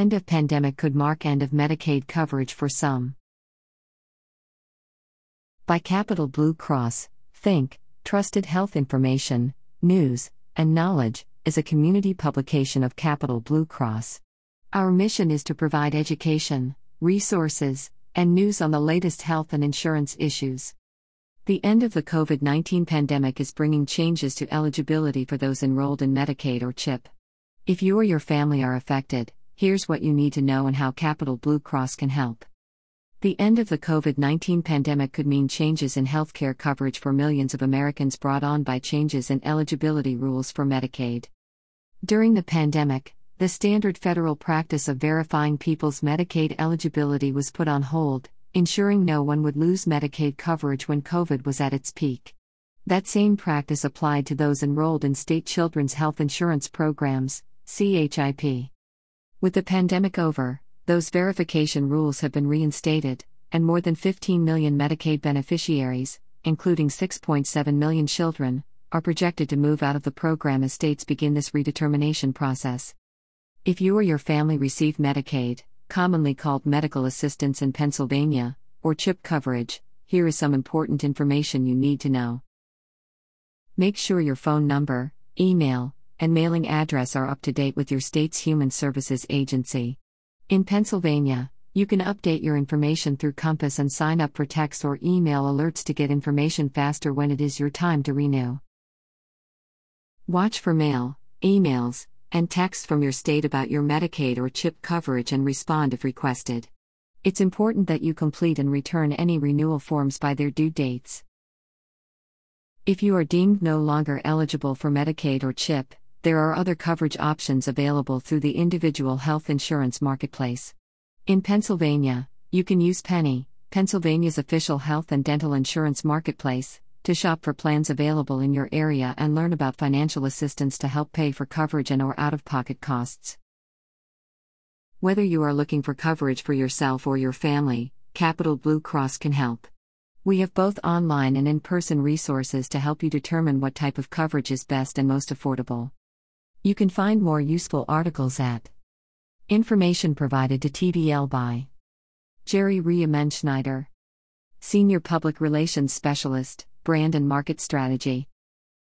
End of pandemic could mark end of Medicaid coverage for some. By Capital Blue Cross, Think, Trusted Health Information, News, and Knowledge, is a community publication of Capital Blue Cross. Our mission is to provide education, resources, and news on the latest health and insurance issues. The end of the COVID 19 pandemic is bringing changes to eligibility for those enrolled in Medicaid or CHIP. If you or your family are affected, here's what you need to know and how Capital Blue Cross can help. The end of the COVID 19 pandemic could mean changes in healthcare coverage for millions of Americans brought on by changes in eligibility rules for Medicaid. During the pandemic, the standard federal practice of verifying people's Medicaid eligibility was put on hold, ensuring no one would lose Medicaid coverage when COVID was at its peak. That same practice applied to those enrolled in state children's health insurance programs, CHIP. With the pandemic over, those verification rules have been reinstated, and more than 15 million Medicaid beneficiaries, including 6.7 million children, are projected to move out of the program as states begin this redetermination process. If you or your family receive Medicaid, commonly called medical assistance in Pennsylvania, or CHIP coverage, here is some important information you need to know. Make sure your phone number, email, and mailing address are up to date with your state's Human Services Agency. In Pennsylvania, you can update your information through Compass and sign up for text or email alerts to get information faster when it is your time to renew. Watch for mail, emails, and text from your state about your Medicaid or CHIP coverage and respond if requested. It's important that you complete and return any renewal forms by their due dates. If you are deemed no longer eligible for Medicaid or CHIP, there are other coverage options available through the individual health insurance marketplace. In Pennsylvania, you can use Pennie, Pennsylvania's official health and dental insurance marketplace, to shop for plans available in your area and learn about financial assistance to help pay for coverage and or out-of-pocket costs. Whether you are looking for coverage for yourself or your family, Capital Blue Cross can help. We have both online and in-person resources to help you determine what type of coverage is best and most affordable. You can find more useful articles at Information provided to TBL by Jerry Riemenschneider, Senior Public Relations Specialist brand and market strategy.